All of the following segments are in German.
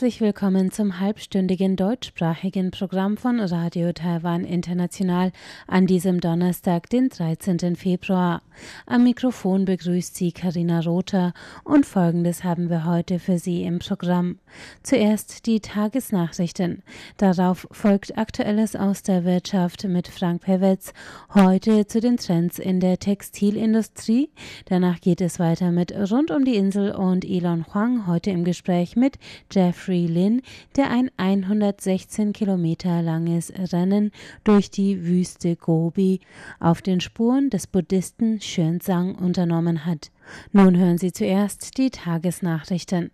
Herzlich willkommen zum halbstündigen deutschsprachigen Programm von Radio Taiwan International an diesem Donnerstag, den 13. Februar. Am Mikrofon begrüßt Sie Karina Rother und Folgendes haben wir heute für Sie im Programm. Zuerst die Tagesnachrichten. Darauf folgt Aktuelles aus der Wirtschaft mit Frank Pewetz. Heute zu den Trends in der Textilindustrie. Danach geht es weiter mit Rund um die Insel und Elon Huang heute im Gespräch mit Jeffrey Lin, der ein 116 Kilometer langes Rennen durch die Wüste Gobi auf den Spuren des Buddhisten Xuanzang unternommen hat. Nun hören Sie zuerst die Tagesnachrichten.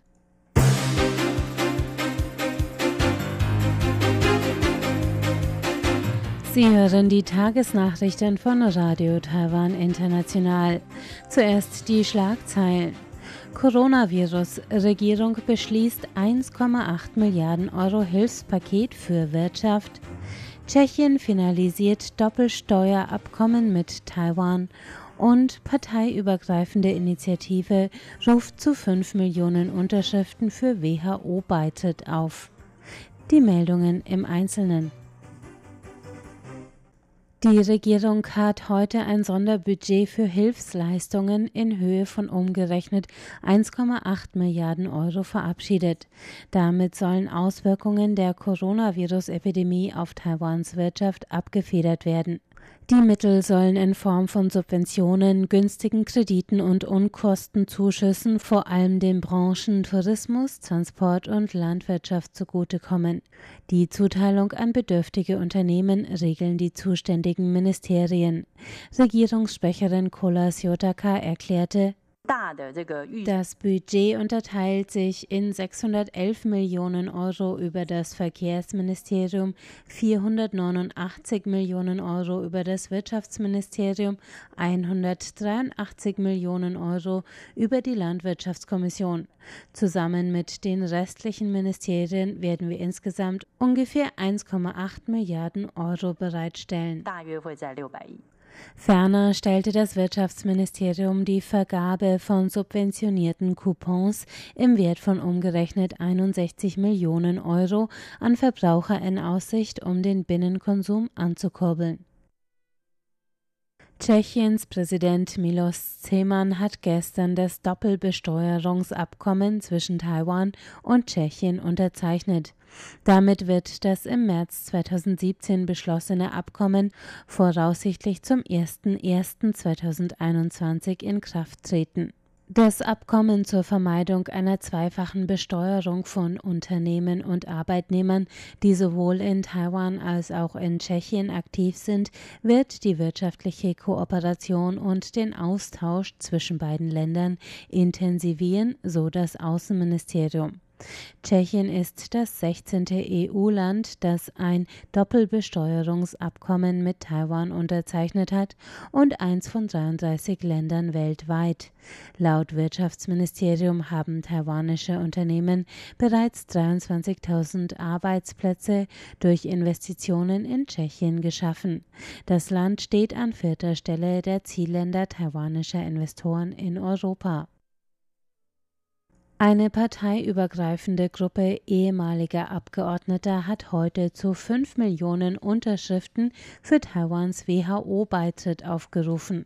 Sie hören die Tagesnachrichten von Radio Taiwan International. Zuerst die Schlagzeilen. Coronavirus. Regierung beschließt 1,8 Milliarden Euro Hilfspaket für Wirtschaft. Tschechien finalisiert Doppelsteuerabkommen mit Taiwan und parteiübergreifende Initiative ruft zu 5 Millionen Unterschriften für WHO-Beitritt auf. Die Meldungen im Einzelnen. Die Regierung hat heute ein Sonderbudget für Hilfsleistungen in Höhe von umgerechnet 1,8 Milliarden Euro verabschiedet. Damit sollen Auswirkungen der Coronavirus-Epidemie auf Taiwans Wirtschaft abgefedert werden. Die Mittel sollen in Form von Subventionen, günstigen Krediten und Unkostenzuschüssen vor allem den Branchen Tourismus, Transport und Landwirtschaft zugutekommen. Die Zuteilung an bedürftige Unternehmen regeln die zuständigen Ministerien. Regierungssprecherin Kola Siotaka erklärte, das Budget unterteilt sich in 611 Millionen Euro über das Verkehrsministerium, 489 Millionen Euro über das Wirtschaftsministerium, 183 Millionen Euro über die Landwirtschaftskommission. Zusammen mit den restlichen Ministerien werden wir insgesamt ungefähr 1,8 Milliarden Euro bereitstellen. Ferner stellte das Wirtschaftsministerium die Vergabe von subventionierten Coupons im Wert von umgerechnet 61 Millionen Euro an Verbraucher in Aussicht, um den Binnenkonsum anzukurbeln. Tschechiens Präsident Milos Zeman hat gestern das Doppelbesteuerungsabkommen zwischen Taiwan und Tschechien unterzeichnet. Damit wird das im März 2017 beschlossene Abkommen voraussichtlich zum 01.01.2021 in Kraft treten. Das Abkommen zur Vermeidung einer zweifachen Besteuerung von Unternehmen und Arbeitnehmern, die sowohl in Taiwan als auch in Tschechien aktiv sind, wird die wirtschaftliche Kooperation und den Austausch zwischen beiden Ländern intensivieren, so das Außenministerium. Tschechien ist das 16. EU-Land, das ein Doppelbesteuerungsabkommen mit Taiwan unterzeichnet hat und eins von 33 Ländern weltweit. Laut Wirtschaftsministerium haben taiwanische Unternehmen bereits 23.000 Arbeitsplätze durch Investitionen in Tschechien geschaffen. Das Land steht an vierter Stelle der Zielländer taiwanischer Investoren in Europa. Eine parteiübergreifende Gruppe ehemaliger Abgeordneter hat heute zu fünf Millionen Unterschriften für Taiwans WHO-Beitritt aufgerufen.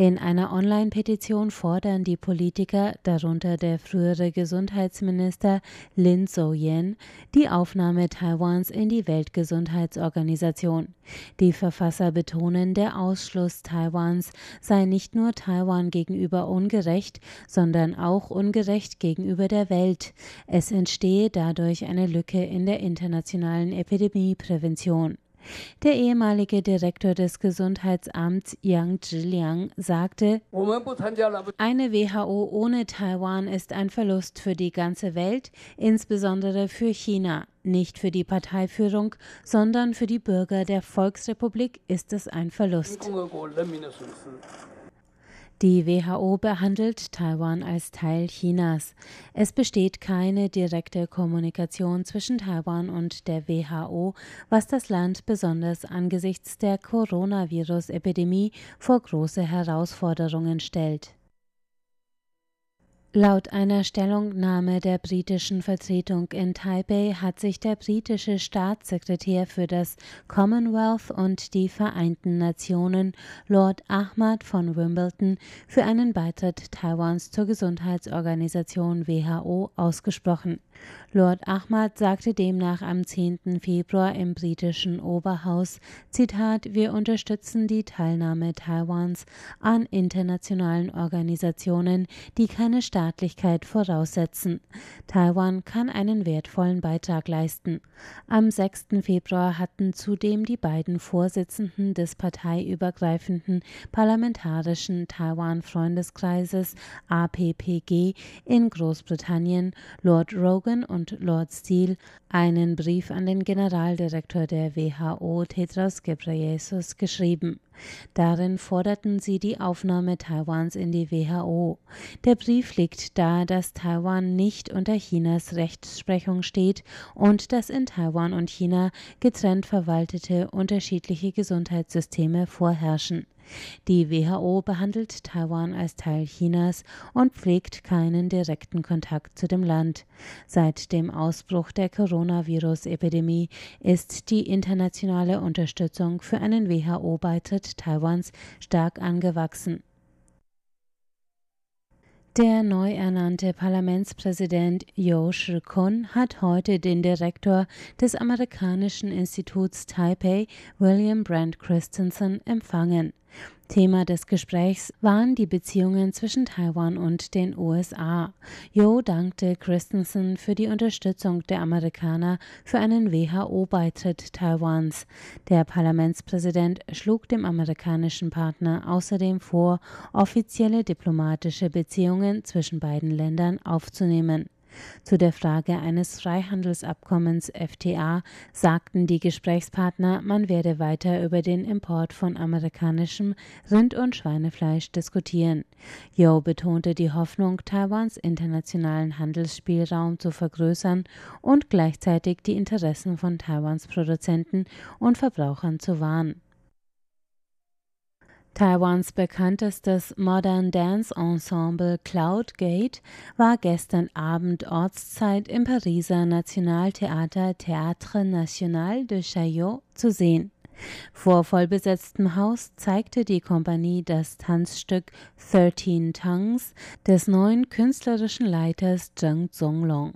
In einer Online-Petition fordern die Politiker, darunter der frühere Gesundheitsminister Lin So-yen, die Aufnahme Taiwans in die Weltgesundheitsorganisation. Die Verfasser betonen, der Ausschluss Taiwans sei nicht nur Taiwan gegenüber ungerecht, sondern auch ungerecht gegenüber der Welt. Es entstehe dadurch eine Lücke in der internationalen Epidemieprävention. Der ehemalige Direktor des Gesundheitsamts Yang Zhiliang sagte, eine WHO ohne Taiwan ist ein Verlust für die ganze Welt, insbesondere für China. Nicht für die Parteiführung, sondern für die Bürger der Volksrepublik ist es ein Verlust. Die WHO behandelt Taiwan als Teil Chinas. Es besteht keine direkte Kommunikation zwischen Taiwan und der WHO, was das Land besonders angesichts der Coronavirus-Epidemie vor große Herausforderungen stellt. Laut einer Stellungnahme der britischen Vertretung in Taipei hat sich der britische Staatssekretär für das Commonwealth und die Vereinten Nationen, Lord Ahmad von Wimbledon, für einen Beitritt Taiwans zur Gesundheitsorganisation WHO ausgesprochen. Lord Ahmad sagte demnach am 10. Februar im britischen Oberhaus, Zitat, wir unterstützen die Teilnahme Taiwans an internationalen Organisationen, die keine Staatlichkeit voraussetzen. Taiwan kann einen wertvollen Beitrag leisten. Am 6. Februar hatten zudem die beiden Vorsitzenden des parteiübergreifenden parlamentarischen Taiwan-Freundeskreises APPG in Großbritannien, Lord Rogan und und Lord Steele einen Brief an den Generaldirektor der WHO Tedros Ghebreyesus geschrieben. Darin forderten sie die Aufnahme Taiwans in die WHO. Der Brief legt dar, dass Taiwan nicht unter Chinas Rechtsprechung steht und dass in Taiwan und China getrennt verwaltete unterschiedliche Gesundheitssysteme vorherrschen. Die WHO behandelt Taiwan als Teil Chinas und pflegt keinen direkten Kontakt zu dem Land. Seit dem Ausbruch der Coronavirus-Epidemie ist die internationale Unterstützung für einen WHO-Beitritt Taiwans stark angewachsen. Der neu ernannte Parlamentspräsident Jo Shi-kun hat heute den Direktor des amerikanischen Instituts Taipei, William Brent Christensen, empfangen. Thema des Gesprächs waren die Beziehungen zwischen Taiwan und den USA. Jo dankte Christensen für die Unterstützung der Amerikaner für einen WHO-Beitritt Taiwans. Der Parlamentspräsident schlug dem amerikanischen Partner außerdem vor, offizielle diplomatische Beziehungen zwischen beiden Ländern aufzunehmen. Zu der Frage eines Freihandelsabkommens FTA sagten die Gesprächspartner, man werde weiter über den Import von amerikanischem Rind- und Schweinefleisch diskutieren. Yo betonte die Hoffnung, Taiwans internationalen Handelsspielraum zu vergrößern und gleichzeitig die Interessen von Taiwans Produzenten und Verbrauchern zu wahren. Taiwans bekanntestes Modern Dance Ensemble Cloudgate war gestern Abend Ortszeit im Pariser Nationaltheater Théâtre National de Chaillot zu sehen. Vor vollbesetztem Haus zeigte die Kompanie das Tanzstück Thirteen Tongues des neuen künstlerischen Leiters Zheng Zonglong.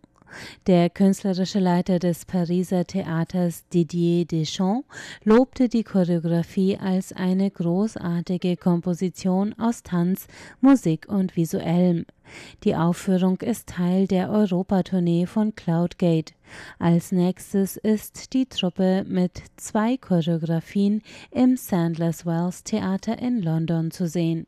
Der künstlerische Leiter des Pariser Theaters Didier Deschamps lobte die Choreografie als eine großartige Komposition aus Tanz, Musik und Visuellem. Die Aufführung ist Teil der Europatournee von Cloudgate. Als nächstes ist die Truppe mit zwei Choreografien im Sandler's Wells Theater in London zu sehen.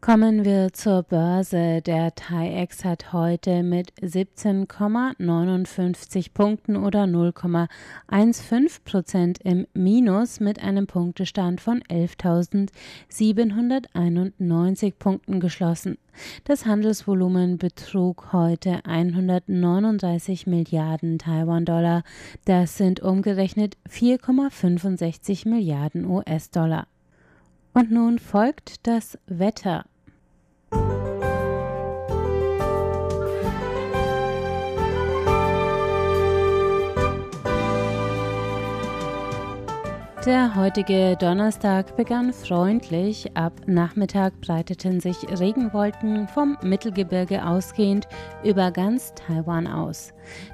Kommen wir zur Börse. Der TAIEX hat heute mit 17,59 Punkten oder 0,15 Prozent im Minus mit einem Punktestand von 11.791 Punkten geschlossen. Das Handelsvolumen betrug heute 139 Milliarden Taiwan-Dollar. Das sind umgerechnet 4,65 Milliarden US-Dollar. Und nun folgt das Wetter. Der heutige Donnerstag begann freundlich. Ab Nachmittag breiteten sich Regenwolken vom Mittelgebirge ausgehend über ganz Taiwan aus.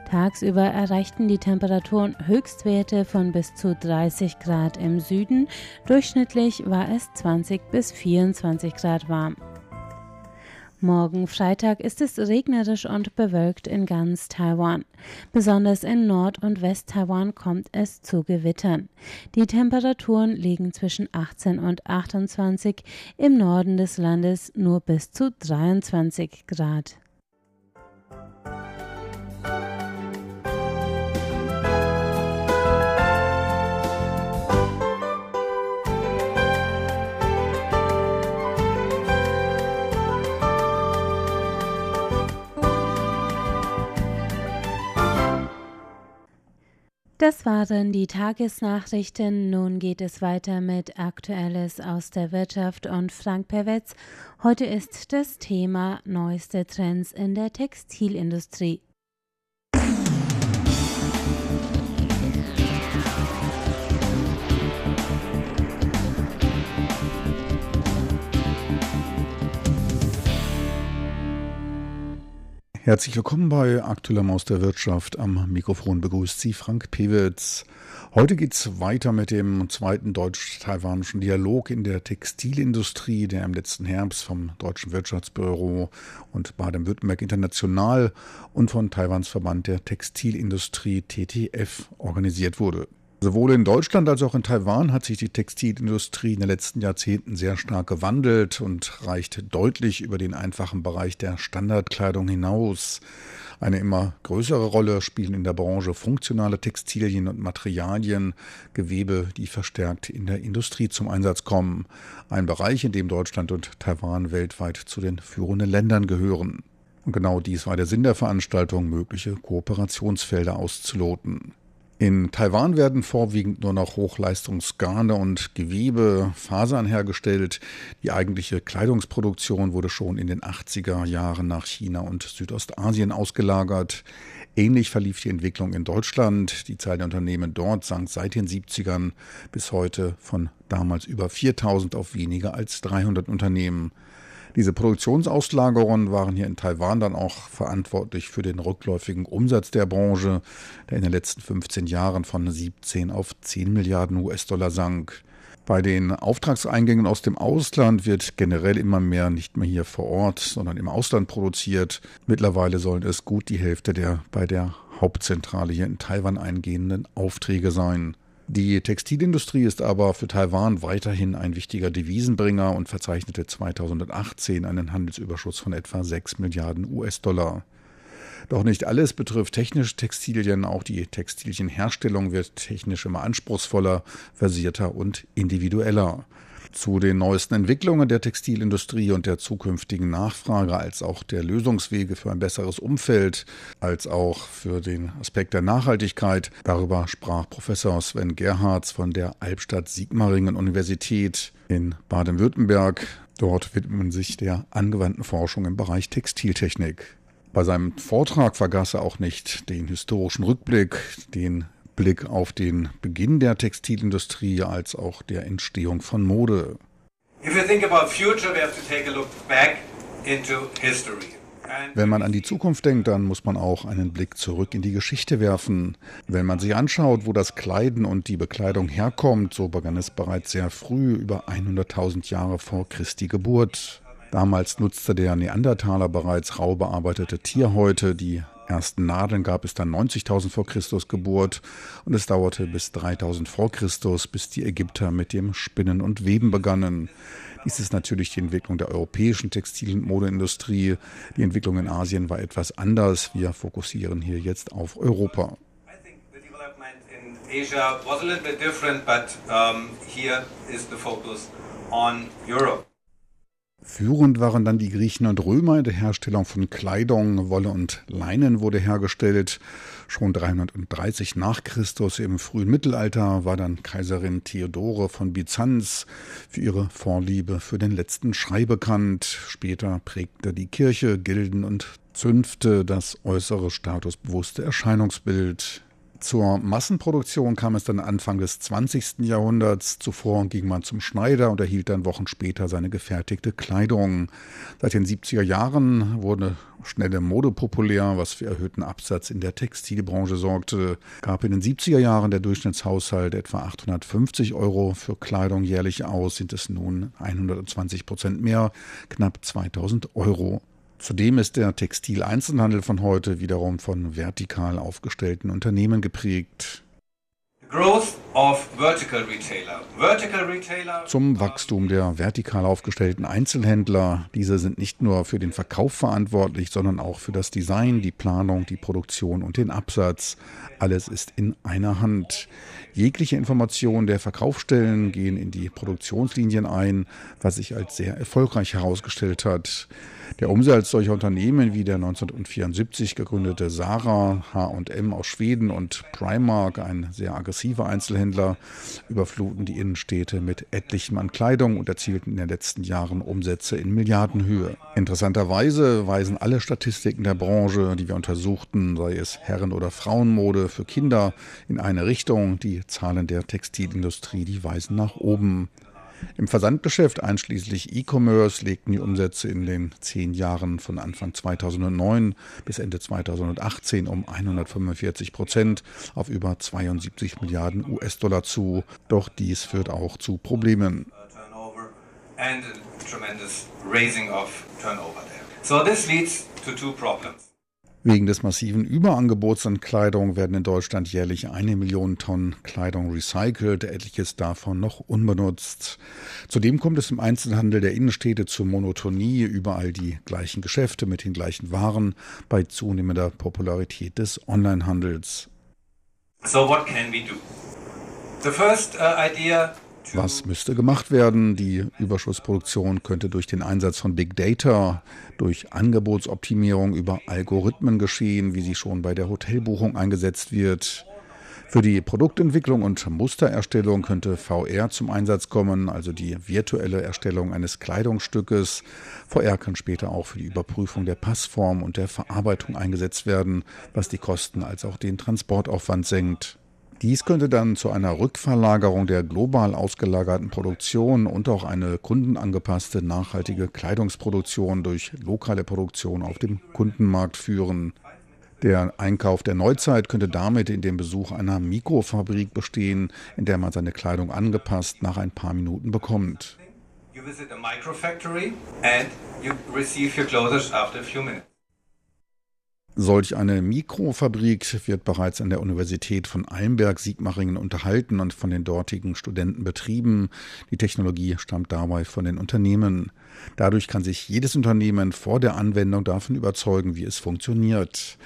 Tagsüber erreichten die Temperaturen Höchstwerte von bis zu 30 Grad im Süden. Durchschnittlich war es 20 bis 24 Grad warm. Morgen Freitag ist es regnerisch und bewölkt in ganz Taiwan. Besonders in Nord- und West-Taiwan kommt es zu Gewittern. Die Temperaturen liegen zwischen 18 und 28, im Norden des Landes nur bis zu 23 Grad. Das waren die Tagesnachrichten. Nun geht es weiter mit Aktuelles aus der Wirtschaft und Frank Perwetz. Heute ist das Thema neueste Trends in der Textilindustrie. Herzlich willkommen bei Aktueller Maus der Wirtschaft. Am Mikrofon begrüßt Sie Frank Pewitz. Heute geht es weiter mit dem zweiten deutsch-taiwanischen Dialog in der Textilindustrie, der im letzten Herbst vom Deutschen Wirtschaftsbüro und Baden-Württemberg International und von Taiwans Verband der Textilindustrie TTF organisiert wurde. Sowohl in Deutschland als auch in Taiwan hat sich die Textilindustrie in den letzten Jahrzehnten sehr stark gewandelt und reicht deutlich über den einfachen Bereich der Standardkleidung hinaus. Eine immer größere Rolle spielen in der Branche funktionale Textilien und Materialien, Gewebe, die verstärkt in der Industrie zum Einsatz kommen. Ein Bereich, in dem Deutschland und Taiwan weltweit zu den führenden Ländern gehören. Und genau dies war der Sinn der Veranstaltung, mögliche Kooperationsfelder auszuloten. In Taiwan werden vorwiegend nur noch Hochleistungsgarne und Gewebe, Fasern hergestellt. Die eigentliche Kleidungsproduktion wurde schon in den 80er Jahren nach China und Südostasien ausgelagert. Ähnlich verlief die Entwicklung in Deutschland. Die Zahl der Unternehmen dort sank seit den 70ern bis heute von damals über 4000 auf weniger als 300 Unternehmen. Diese Produktionsauslagerungen waren hier in Taiwan dann auch verantwortlich für den rückläufigen Umsatz der Branche, der in den letzten 15 Jahren von 17 auf 10 Milliarden US-Dollar sank. Bei den Auftragseingängen aus dem Ausland wird generell immer mehr nicht mehr hier vor Ort, sondern im Ausland produziert. Mittlerweile sollen es gut die Hälfte der bei der Hauptzentrale hier in Taiwan eingehenden Aufträge sein. Die Textilindustrie ist aber für Taiwan weiterhin ein wichtiger Devisenbringer und verzeichnete 2018 einen Handelsüberschuss von etwa 6 Milliarden US-Dollar. Doch nicht alles betrifft technische Textilien, auch die Textilienherstellung wird technisch immer anspruchsvoller, versierter und individueller zu den neuesten Entwicklungen der Textilindustrie und der zukünftigen Nachfrage, als auch der Lösungswege für ein besseres Umfeld, als auch für den Aspekt der Nachhaltigkeit. Darüber sprach Professor Sven Gerhards von der Albstadt Sigmaringen Universität in Baden-Württemberg. Dort widmet man sich der angewandten Forschung im Bereich Textiltechnik. Bei seinem Vortrag vergaß er auch nicht den historischen Rückblick, den Blick auf den Beginn der Textilindustrie als auch der Entstehung von Mode. Wenn man an die Zukunft denkt, dann muss man auch einen Blick zurück in die Geschichte werfen. Wenn man sich anschaut, wo das Kleiden und die Bekleidung herkommt, so begann es bereits sehr früh, über 100.000 Jahre vor Christi Geburt. Damals nutzte der Neandertaler bereits rau bearbeitete Tierhäute, die ersten Nadeln gab es dann 90.000 vor Christus Geburt und es dauerte bis 3000 vor Christus, bis die Ägypter mit dem Spinnen und Weben begannen. Dies ist natürlich die Entwicklung der europäischen Textil- und Modeindustrie. Die Entwicklung in Asien war etwas anders. Wir fokussieren hier jetzt auf Europa. Asia was a little bit different, but um, here is the focus on Europe. Führend waren dann die Griechen und Römer der Herstellung von Kleidung, Wolle und Leinen wurde hergestellt. Schon 330 nach Christus im frühen Mittelalter war dann Kaiserin Theodore von Byzanz für ihre Vorliebe für den letzten Schrei bekannt. Später prägte die Kirche, Gilden und Zünfte das äußere statusbewusste Erscheinungsbild. Zur Massenproduktion kam es dann Anfang des 20. Jahrhunderts. Zuvor ging man zum Schneider und erhielt dann Wochen später seine gefertigte Kleidung. Seit den 70er Jahren wurde schnelle Mode populär, was für erhöhten Absatz in der Textilbranche sorgte. Gab in den 70er Jahren der Durchschnittshaushalt etwa 850 Euro für Kleidung jährlich aus, sind es nun 120 Prozent mehr, knapp 2000 Euro. Zudem ist der Textileinzelhandel von heute wiederum von vertikal aufgestellten Unternehmen geprägt. Zum Wachstum der vertikal aufgestellten Einzelhändler. Diese sind nicht nur für den Verkauf verantwortlich, sondern auch für das Design, die Planung, die Produktion und den Absatz. Alles ist in einer Hand. Jegliche Informationen der Verkaufsstellen gehen in die Produktionslinien ein, was sich als sehr erfolgreich herausgestellt hat. Der Umsatz solcher Unternehmen wie der 1974 gegründete Sarah, H&M aus Schweden und Primark, ein sehr aggressiver Einzelhändler, überfluten die Innenstädte mit etlichem an Kleidung und erzielten in den letzten Jahren Umsätze in Milliardenhöhe. Interessanterweise weisen alle Statistiken der Branche, die wir untersuchten, sei es Herren- oder Frauenmode für Kinder, in eine Richtung. Die Zahlen der Textilindustrie, die weisen nach oben. Im Versandgeschäft einschließlich E-Commerce legten die Umsätze in den zehn Jahren von Anfang 2009 bis Ende 2018 um 145 Prozent auf über 72 Milliarden US-Dollar zu. Doch dies führt auch zu Problemen. So this leads to two problems. Wegen des massiven Überangebots an Kleidung werden in Deutschland jährlich eine Million Tonnen Kleidung recycelt, etliches davon noch unbenutzt. Zudem kommt es im Einzelhandel der Innenstädte zur Monotonie, überall die gleichen Geschäfte mit den gleichen Waren bei zunehmender Popularität des Onlinehandels. So what can we do? The first uh, idea was müsste gemacht werden? Die Überschussproduktion könnte durch den Einsatz von Big Data, durch Angebotsoptimierung über Algorithmen geschehen, wie sie schon bei der Hotelbuchung eingesetzt wird. Für die Produktentwicklung und Mustererstellung könnte VR zum Einsatz kommen, also die virtuelle Erstellung eines Kleidungsstückes. VR kann später auch für die Überprüfung der Passform und der Verarbeitung eingesetzt werden, was die Kosten als auch den Transportaufwand senkt. Dies könnte dann zu einer Rückverlagerung der global ausgelagerten Produktion und auch eine kundenangepasste nachhaltige Kleidungsproduktion durch lokale Produktion auf dem Kundenmarkt führen. Der Einkauf der Neuzeit könnte damit in dem Besuch einer Mikrofabrik bestehen, in der man seine Kleidung angepasst nach ein paar Minuten bekommt. You visit a microfactory and you receive your clothes after a few minutes. Solch eine Mikrofabrik wird bereits an der Universität von Einberg-Sigmaringen unterhalten und von den dortigen Studenten betrieben. Die Technologie stammt dabei von den Unternehmen. Dadurch kann sich jedes Unternehmen vor der Anwendung davon überzeugen, wie es funktioniert.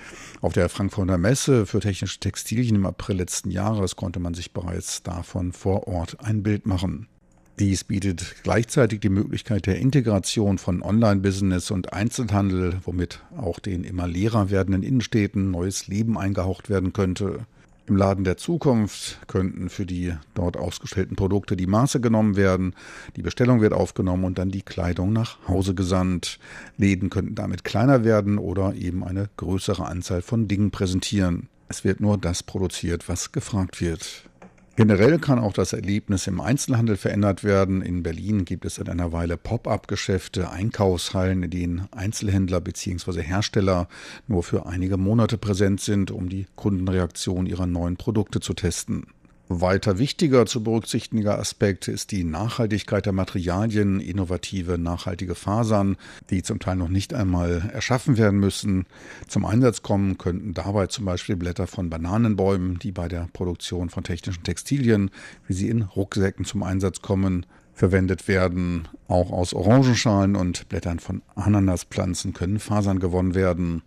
Auf der Frankfurter Messe für technische Textilien im April letzten Jahres konnte man sich bereits davon vor Ort ein Bild machen. Dies bietet gleichzeitig die Möglichkeit der Integration von Online-Business und Einzelhandel, womit auch den immer leerer werdenden Innenstädten neues Leben eingehaucht werden könnte. Im Laden der Zukunft könnten für die dort ausgestellten Produkte die Maße genommen werden, die Bestellung wird aufgenommen und dann die Kleidung nach Hause gesandt. Läden könnten damit kleiner werden oder eben eine größere Anzahl von Dingen präsentieren. Es wird nur das produziert, was gefragt wird. Generell kann auch das Erlebnis im Einzelhandel verändert werden. In Berlin gibt es seit einer Weile Pop-up-Geschäfte, Einkaufshallen, in denen Einzelhändler bzw. Hersteller nur für einige Monate präsent sind, um die Kundenreaktion ihrer neuen Produkte zu testen. Weiter wichtiger zu berücksichtiger Aspekt ist die Nachhaltigkeit der Materialien, innovative, nachhaltige Fasern, die zum Teil noch nicht einmal erschaffen werden müssen. Zum Einsatz kommen könnten dabei zum Beispiel Blätter von Bananenbäumen, die bei der Produktion von technischen Textilien, wie sie in Rucksäcken zum Einsatz kommen, verwendet werden. Auch aus Orangenschalen und Blättern von Ananaspflanzen können Fasern gewonnen werden.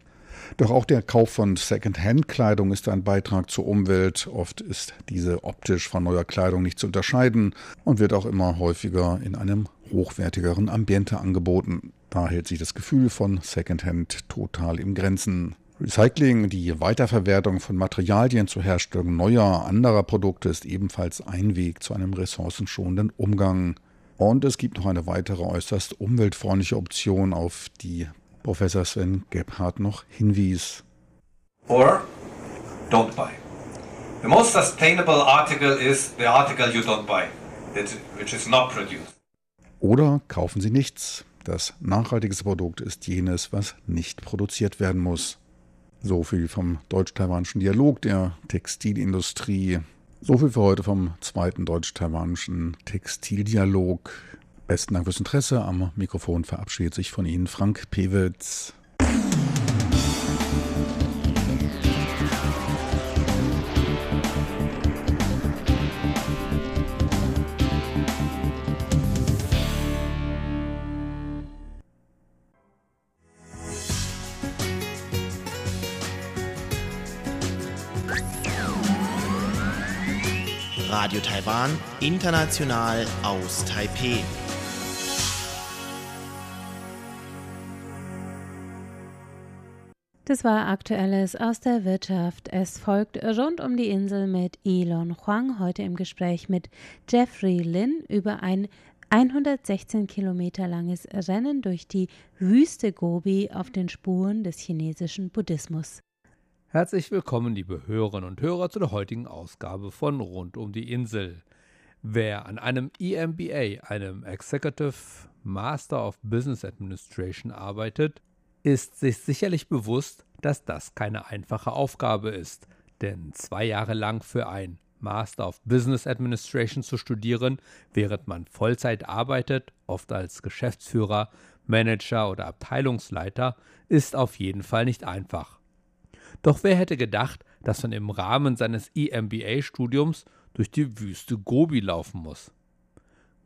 Doch auch der Kauf von Second-Hand-Kleidung ist ein Beitrag zur Umwelt. Oft ist diese optisch von neuer Kleidung nicht zu unterscheiden und wird auch immer häufiger in einem hochwertigeren Ambiente angeboten. Da hält sich das Gefühl von Second-Hand total im Grenzen. Recycling, die Weiterverwertung von Materialien zur Herstellung neuer, anderer Produkte ist ebenfalls ein Weg zu einem ressourcenschonenden Umgang. Und es gibt noch eine weitere äußerst umweltfreundliche Option, auf die Professor Sven Gebhardt noch hinwies. Or don't buy. The most sustainable article is the article you don't buy, which is not produced. Oder kaufen Sie nichts. Das nachhaltigste Produkt ist jenes, was nicht produziert werden muss. So viel vom deutsch-taiwanischen Dialog der Textilindustrie. So viel für heute vom zweiten deutsch-taiwanischen Textildialog. Besten Dank fürs Interesse. Am Mikrofon verabschiedet sich von Ihnen Frank Pewitz. Radio Taiwan, international aus Taipeh. Das war Aktuelles aus der Wirtschaft. Es folgt rund um die Insel mit Elon Huang, heute im Gespräch mit Jeffrey Lin über ein 116 Kilometer langes Rennen durch die Wüste Gobi auf den Spuren des chinesischen Buddhismus. Herzlich willkommen, liebe Hörerinnen und Hörer, zu der heutigen Ausgabe von Rund um die Insel. Wer an einem EMBA, einem Executive Master of Business Administration, arbeitet, ist sich sicherlich bewusst, dass das keine einfache Aufgabe ist, denn zwei Jahre lang für ein Master of Business Administration zu studieren, während man Vollzeit arbeitet, oft als Geschäftsführer, Manager oder Abteilungsleiter, ist auf jeden Fall nicht einfach. Doch wer hätte gedacht, dass man im Rahmen seines EMBA-Studiums durch die Wüste Gobi laufen muss?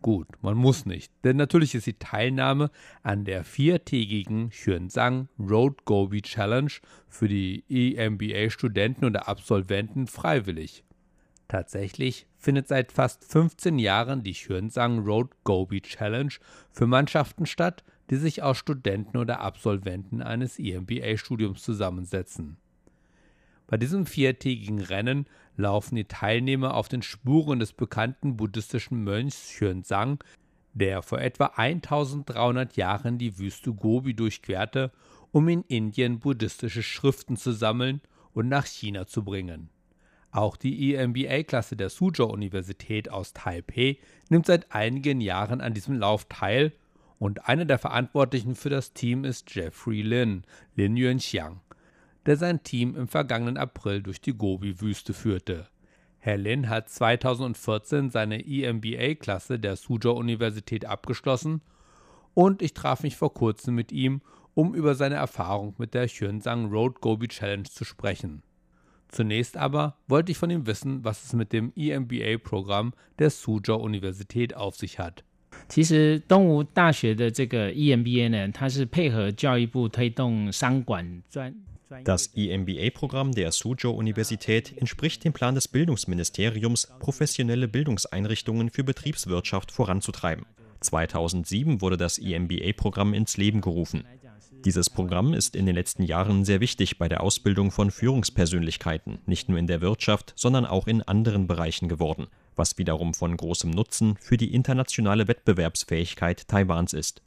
Gut, man muss nicht, denn natürlich ist die Teilnahme an der viertägigen Hyunzang Road Gobi Challenge für die EMBA-Studenten und Absolventen freiwillig. Tatsächlich findet seit fast 15 Jahren die Hyunzang Road Gobi Challenge für Mannschaften statt, die sich aus Studenten oder Absolventen eines EMBA-Studiums zusammensetzen. Bei diesem viertägigen Rennen laufen die Teilnehmer auf den Spuren des bekannten buddhistischen Mönchs Xuanzang, der vor etwa 1300 Jahren die Wüste Gobi durchquerte, um in Indien buddhistische Schriften zu sammeln und nach China zu bringen. Auch die EMBA-Klasse der Suzhou-Universität aus Taipei nimmt seit einigen Jahren an diesem Lauf teil und einer der Verantwortlichen für das Team ist Jeffrey Lin, Lin Yuanxiang der sein Team im vergangenen April durch die Gobi-Wüste führte. Herr Lin hat 2014 seine EMBA-Klasse der Suzhou-Universität abgeschlossen und ich traf mich vor kurzem mit ihm, um über seine Erfahrung mit der Hyunzang Road Gobi Challenge zu sprechen. Zunächst aber wollte ich von ihm wissen, was es mit dem EMBA-Programm der Suzhou-Universität auf sich hat. 其实东吴大学的这个 EMBA 呢，它是配合教育部推动商管专 Das EMBA-Programm der Suzhou-Universität entspricht dem Plan des Bildungsministeriums, professionelle Bildungseinrichtungen für Betriebswirtschaft voranzutreiben. 2007 wurde das EMBA-Programm ins Leben gerufen. Dieses Programm ist in den letzten Jahren sehr wichtig bei der Ausbildung von Führungspersönlichkeiten, nicht nur in der Wirtschaft, sondern auch in anderen Bereichen geworden, was wiederum von großem Nutzen für die internationale Wettbewerbsfähigkeit Taiwans ist.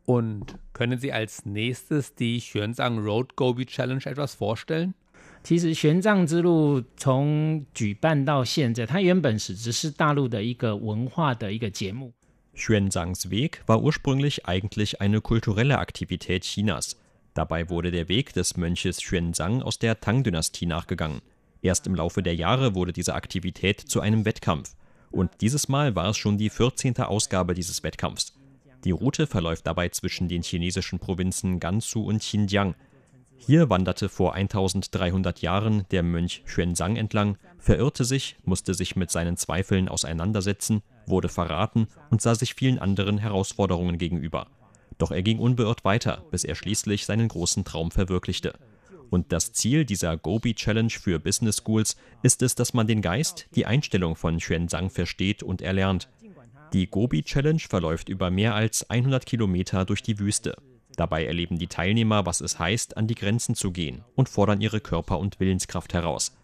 对台湾的企业的国际竞争力有很大的协助。und können Sie als nächstes die Xuanzang Road Gobi Challenge etwas vorstellen? 其实玄奘之路从举办到现在，它原本是只是大陆的一个文化的一个节目。Xuanzangs Weg war ursprünglich eigentlich eine kulturelle Aktivität Chinas. Dabei wurde der Weg des Mönches Xuanzang aus der Tang-Dynastie nachgegangen. Erst im Laufe der Jahre wurde diese Aktivität zu einem Wettkampf. Und dieses Mal war es schon die 14. Ausgabe dieses Wettkampfs. Die Route verläuft dabei zwischen den chinesischen Provinzen Gansu und Xinjiang. Hier wanderte vor 1300 Jahren der Mönch Xuanzang entlang, verirrte sich, musste sich mit seinen Zweifeln auseinandersetzen, wurde verraten und sah sich vielen anderen Herausforderungen gegenüber. Doch er ging unbeirrt weiter, bis er schließlich seinen großen Traum verwirklichte. Und das Ziel dieser Gobi Challenge für Business Schools ist es, dass man den Geist, die Einstellung von Xuanzang versteht und erlernt, die Gobi Challenge verläuft über mehr als 100 Kilometer durch die Wüste. Dabei erleben die Teilnehmer, was es heißt, an die Grenzen zu gehen und fordern ihre Körper- und Willenskraft heraus.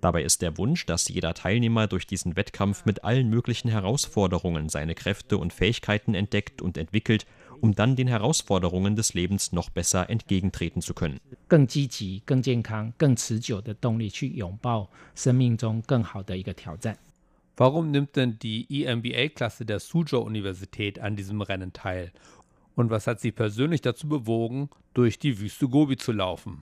Dabei ist der Wunsch, dass jeder Teilnehmer durch diesen Wettkampf mit allen möglichen Herausforderungen seine Kräfte und Fähigkeiten entdeckt und entwickelt, um dann den Herausforderungen des Lebens noch besser entgegentreten zu können. 更积极、更健康、更持久的动力去拥抱生命中更好的一个挑战。Warum nimmt denn die EMBA-Klasse der Suzhou-Universität an diesem Rennen teil? Und was hat Sie persönlich dazu bewogen, durch die Wüste Gobi zu laufen?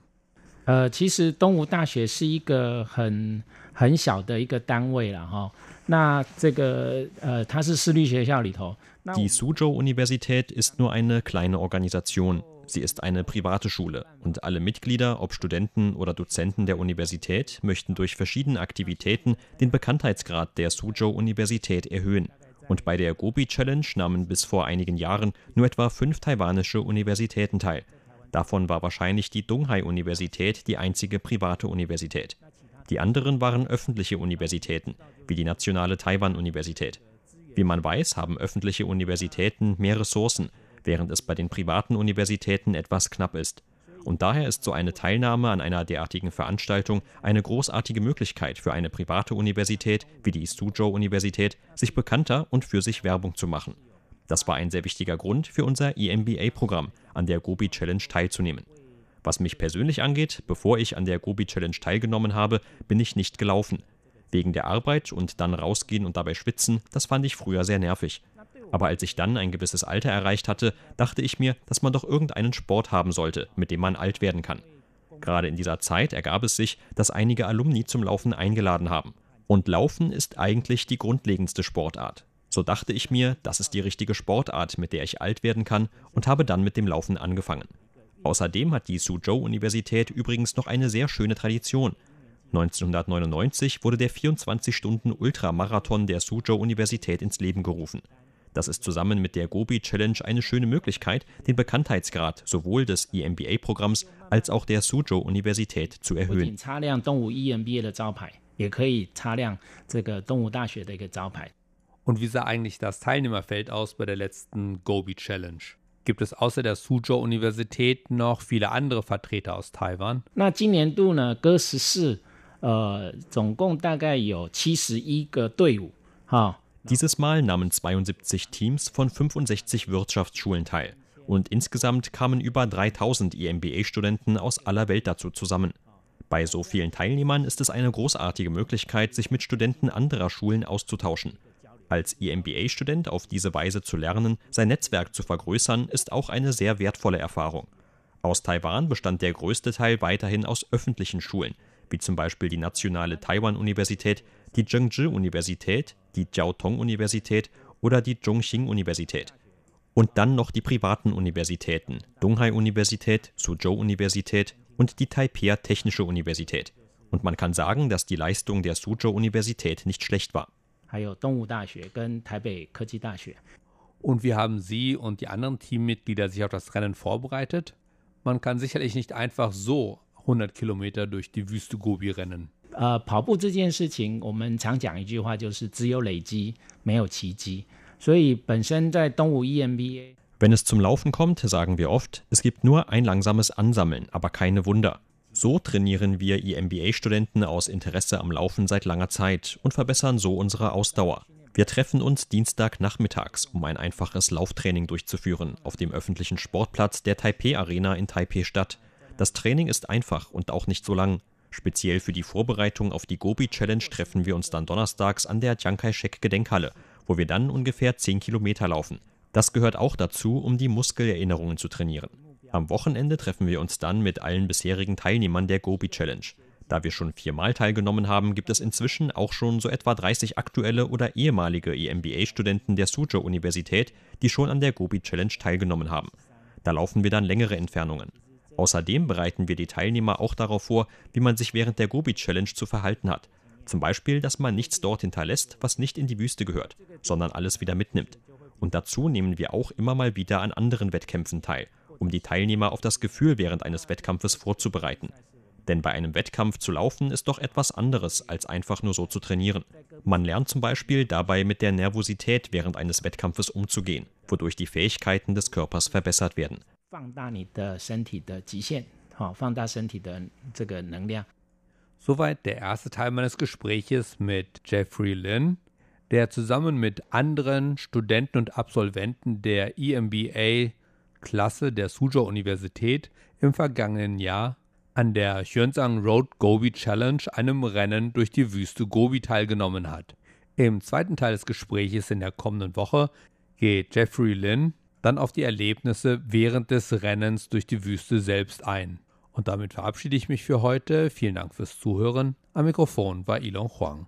呃，其实东吴大学是一个很很小的一个单位了哈。那这个呃，它是私立学校里头。Die Suzhou-Universität ist nur eine kleine Organisation. Sie ist eine private Schule und alle Mitglieder, ob Studenten oder Dozenten der Universität, möchten durch verschiedene Aktivitäten den Bekanntheitsgrad der Suzhou-Universität erhöhen. Und bei der Gobi Challenge nahmen bis vor einigen Jahren nur etwa fünf taiwanische Universitäten teil. Davon war wahrscheinlich die Donghai-Universität die einzige private Universität. Die anderen waren öffentliche Universitäten, wie die Nationale Taiwan-Universität. Wie man weiß, haben öffentliche Universitäten mehr Ressourcen, während es bei den privaten Universitäten etwas knapp ist. Und daher ist so eine Teilnahme an einer derartigen Veranstaltung eine großartige Möglichkeit für eine private Universität wie die Suzhou-Universität, sich bekannter und für sich Werbung zu machen. Das war ein sehr wichtiger Grund für unser EMBA-Programm, an der Gobi Challenge teilzunehmen. Was mich persönlich angeht, bevor ich an der Gobi Challenge teilgenommen habe, bin ich nicht gelaufen. Wegen der Arbeit und dann rausgehen und dabei schwitzen, das fand ich früher sehr nervig. Aber als ich dann ein gewisses Alter erreicht hatte, dachte ich mir, dass man doch irgendeinen Sport haben sollte, mit dem man alt werden kann. Gerade in dieser Zeit ergab es sich, dass einige Alumni zum Laufen eingeladen haben. Und Laufen ist eigentlich die grundlegendste Sportart. So dachte ich mir, das ist die richtige Sportart, mit der ich alt werden kann, und habe dann mit dem Laufen angefangen. Außerdem hat die Suzhou-Universität übrigens noch eine sehr schöne Tradition. 1999 wurde der 24-Stunden-Ultramarathon der Suzhou-Universität ins Leben gerufen. Das ist zusammen mit der Gobi Challenge eine schöne Möglichkeit, den Bekanntheitsgrad sowohl des EMBA-Programms als auch der Suzhou-Universität zu erhöhen. Und wie sah eigentlich das Teilnehmerfeld aus bei der letzten Gobi Challenge? Gibt es außer der Suzhou-Universität noch viele andere Vertreter aus Taiwan? 那今年度呢，哥十四，呃，总共大概有七十一个队伍，哈。 Dieses Mal nahmen 72 Teams von 65 Wirtschaftsschulen teil. Und insgesamt kamen über 3000 EMBA-Studenten aus aller Welt dazu zusammen. Bei so vielen Teilnehmern ist es eine großartige Möglichkeit, sich mit Studenten anderer Schulen auszutauschen. Als EMBA-Student auf diese Weise zu lernen, sein Netzwerk zu vergrößern, ist auch eine sehr wertvolle Erfahrung. Aus Taiwan bestand der größte Teil weiterhin aus öffentlichen Schulen, wie zum Beispiel die Nationale Taiwan-Universität, die Zhengzhi-Universität, die Jiao Tong-Universität oder die Zhongxing-Universität. Und dann noch die privaten Universitäten, Donghai-Universität, Suzhou-Universität und die Taipei Technische Universität. Und man kann sagen, dass die Leistung der Suzhou-Universität nicht schlecht war. Und wie haben Sie und die anderen Teammitglieder sich auf das Rennen vorbereitet? Man kann sicherlich nicht einfach so 100 Kilometer durch die Wüste Gobi rennen. 呃，跑步这件事情，我们常讲一句话，就是只有累积，没有奇迹。所以本身在东吴 EMBA。Wenn es zum Laufen kommt, sagen wir oft, es gibt nur ein langsames Ansammeln, aber keine Wunder. So trainieren wir EMBA-Studenten aus Interesse am Laufen seit langer Zeit und verbessern so unsere Ausdauer. Wir treffen uns Dienstagnachmittags, um ein einfaches Lauftraining durchzuführen auf dem öffentlichen Sportplatz der Taipei Arena in Taipei-Stadt. Das Training ist einfach und auch nicht so lang. Speziell für die Vorbereitung auf die Gobi Challenge treffen wir uns dann donnerstags an der Chiang Kai-shek Gedenkhalle, wo wir dann ungefähr 10 Kilometer laufen. Das gehört auch dazu, um die Muskelerinnerungen zu trainieren. Am Wochenende treffen wir uns dann mit allen bisherigen Teilnehmern der Gobi Challenge. Da wir schon viermal teilgenommen haben, gibt es inzwischen auch schon so etwa 30 aktuelle oder ehemalige EMBA-Studenten der Suzhou-Universität, die schon an der Gobi Challenge teilgenommen haben. Da laufen wir dann längere Entfernungen. Außerdem bereiten wir die Teilnehmer auch darauf vor, wie man sich während der Gobi Challenge zu verhalten hat. Zum Beispiel, dass man nichts dort hinterlässt, was nicht in die Wüste gehört, sondern alles wieder mitnimmt. Und dazu nehmen wir auch immer mal wieder an anderen Wettkämpfen teil, um die Teilnehmer auf das Gefühl während eines Wettkampfes vorzubereiten. Denn bei einem Wettkampf zu laufen ist doch etwas anderes, als einfach nur so zu trainieren. Man lernt zum Beispiel dabei mit der Nervosität während eines Wettkampfes umzugehen, wodurch die Fähigkeiten des Körpers verbessert werden. 放大你的身体的极限，好，放大身体的这个能量。Soweit der erste Teil meines Gespräches mit Jeffrey Lin, der zusammen mit anderen Studenten und Absolventen der EMBA-Klasse der Suzhou Universität im vergangenen Jahr an der Hyunzang Road Gobi Challenge, einem Rennen durch die Wüste Gobi, teilgenommen hat. Im zweiten Teil des Gespräches in der kommenden Woche geht Jeffrey Lin dann auf die Erlebnisse während des Rennens durch die Wüste selbst ein. Und damit verabschiede ich mich für heute. Vielen Dank fürs Zuhören. Am Mikrofon war Ilon Huang.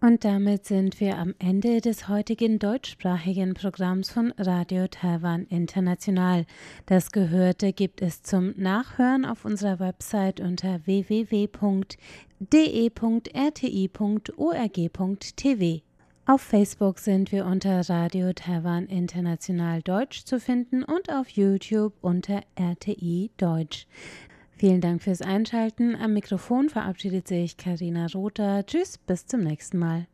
Und damit sind wir am Ende des heutigen deutschsprachigen Programms von Radio Taiwan International. Das Gehörte gibt es zum Nachhören auf unserer Website unter www.de.rti.org.tv. Auf Facebook sind wir unter Radio Taiwan International Deutsch zu finden und auf YouTube unter RTI Deutsch. Vielen Dank fürs Einschalten. Am Mikrofon verabschiedet sich Karina Rother. Tschüss, bis zum nächsten Mal.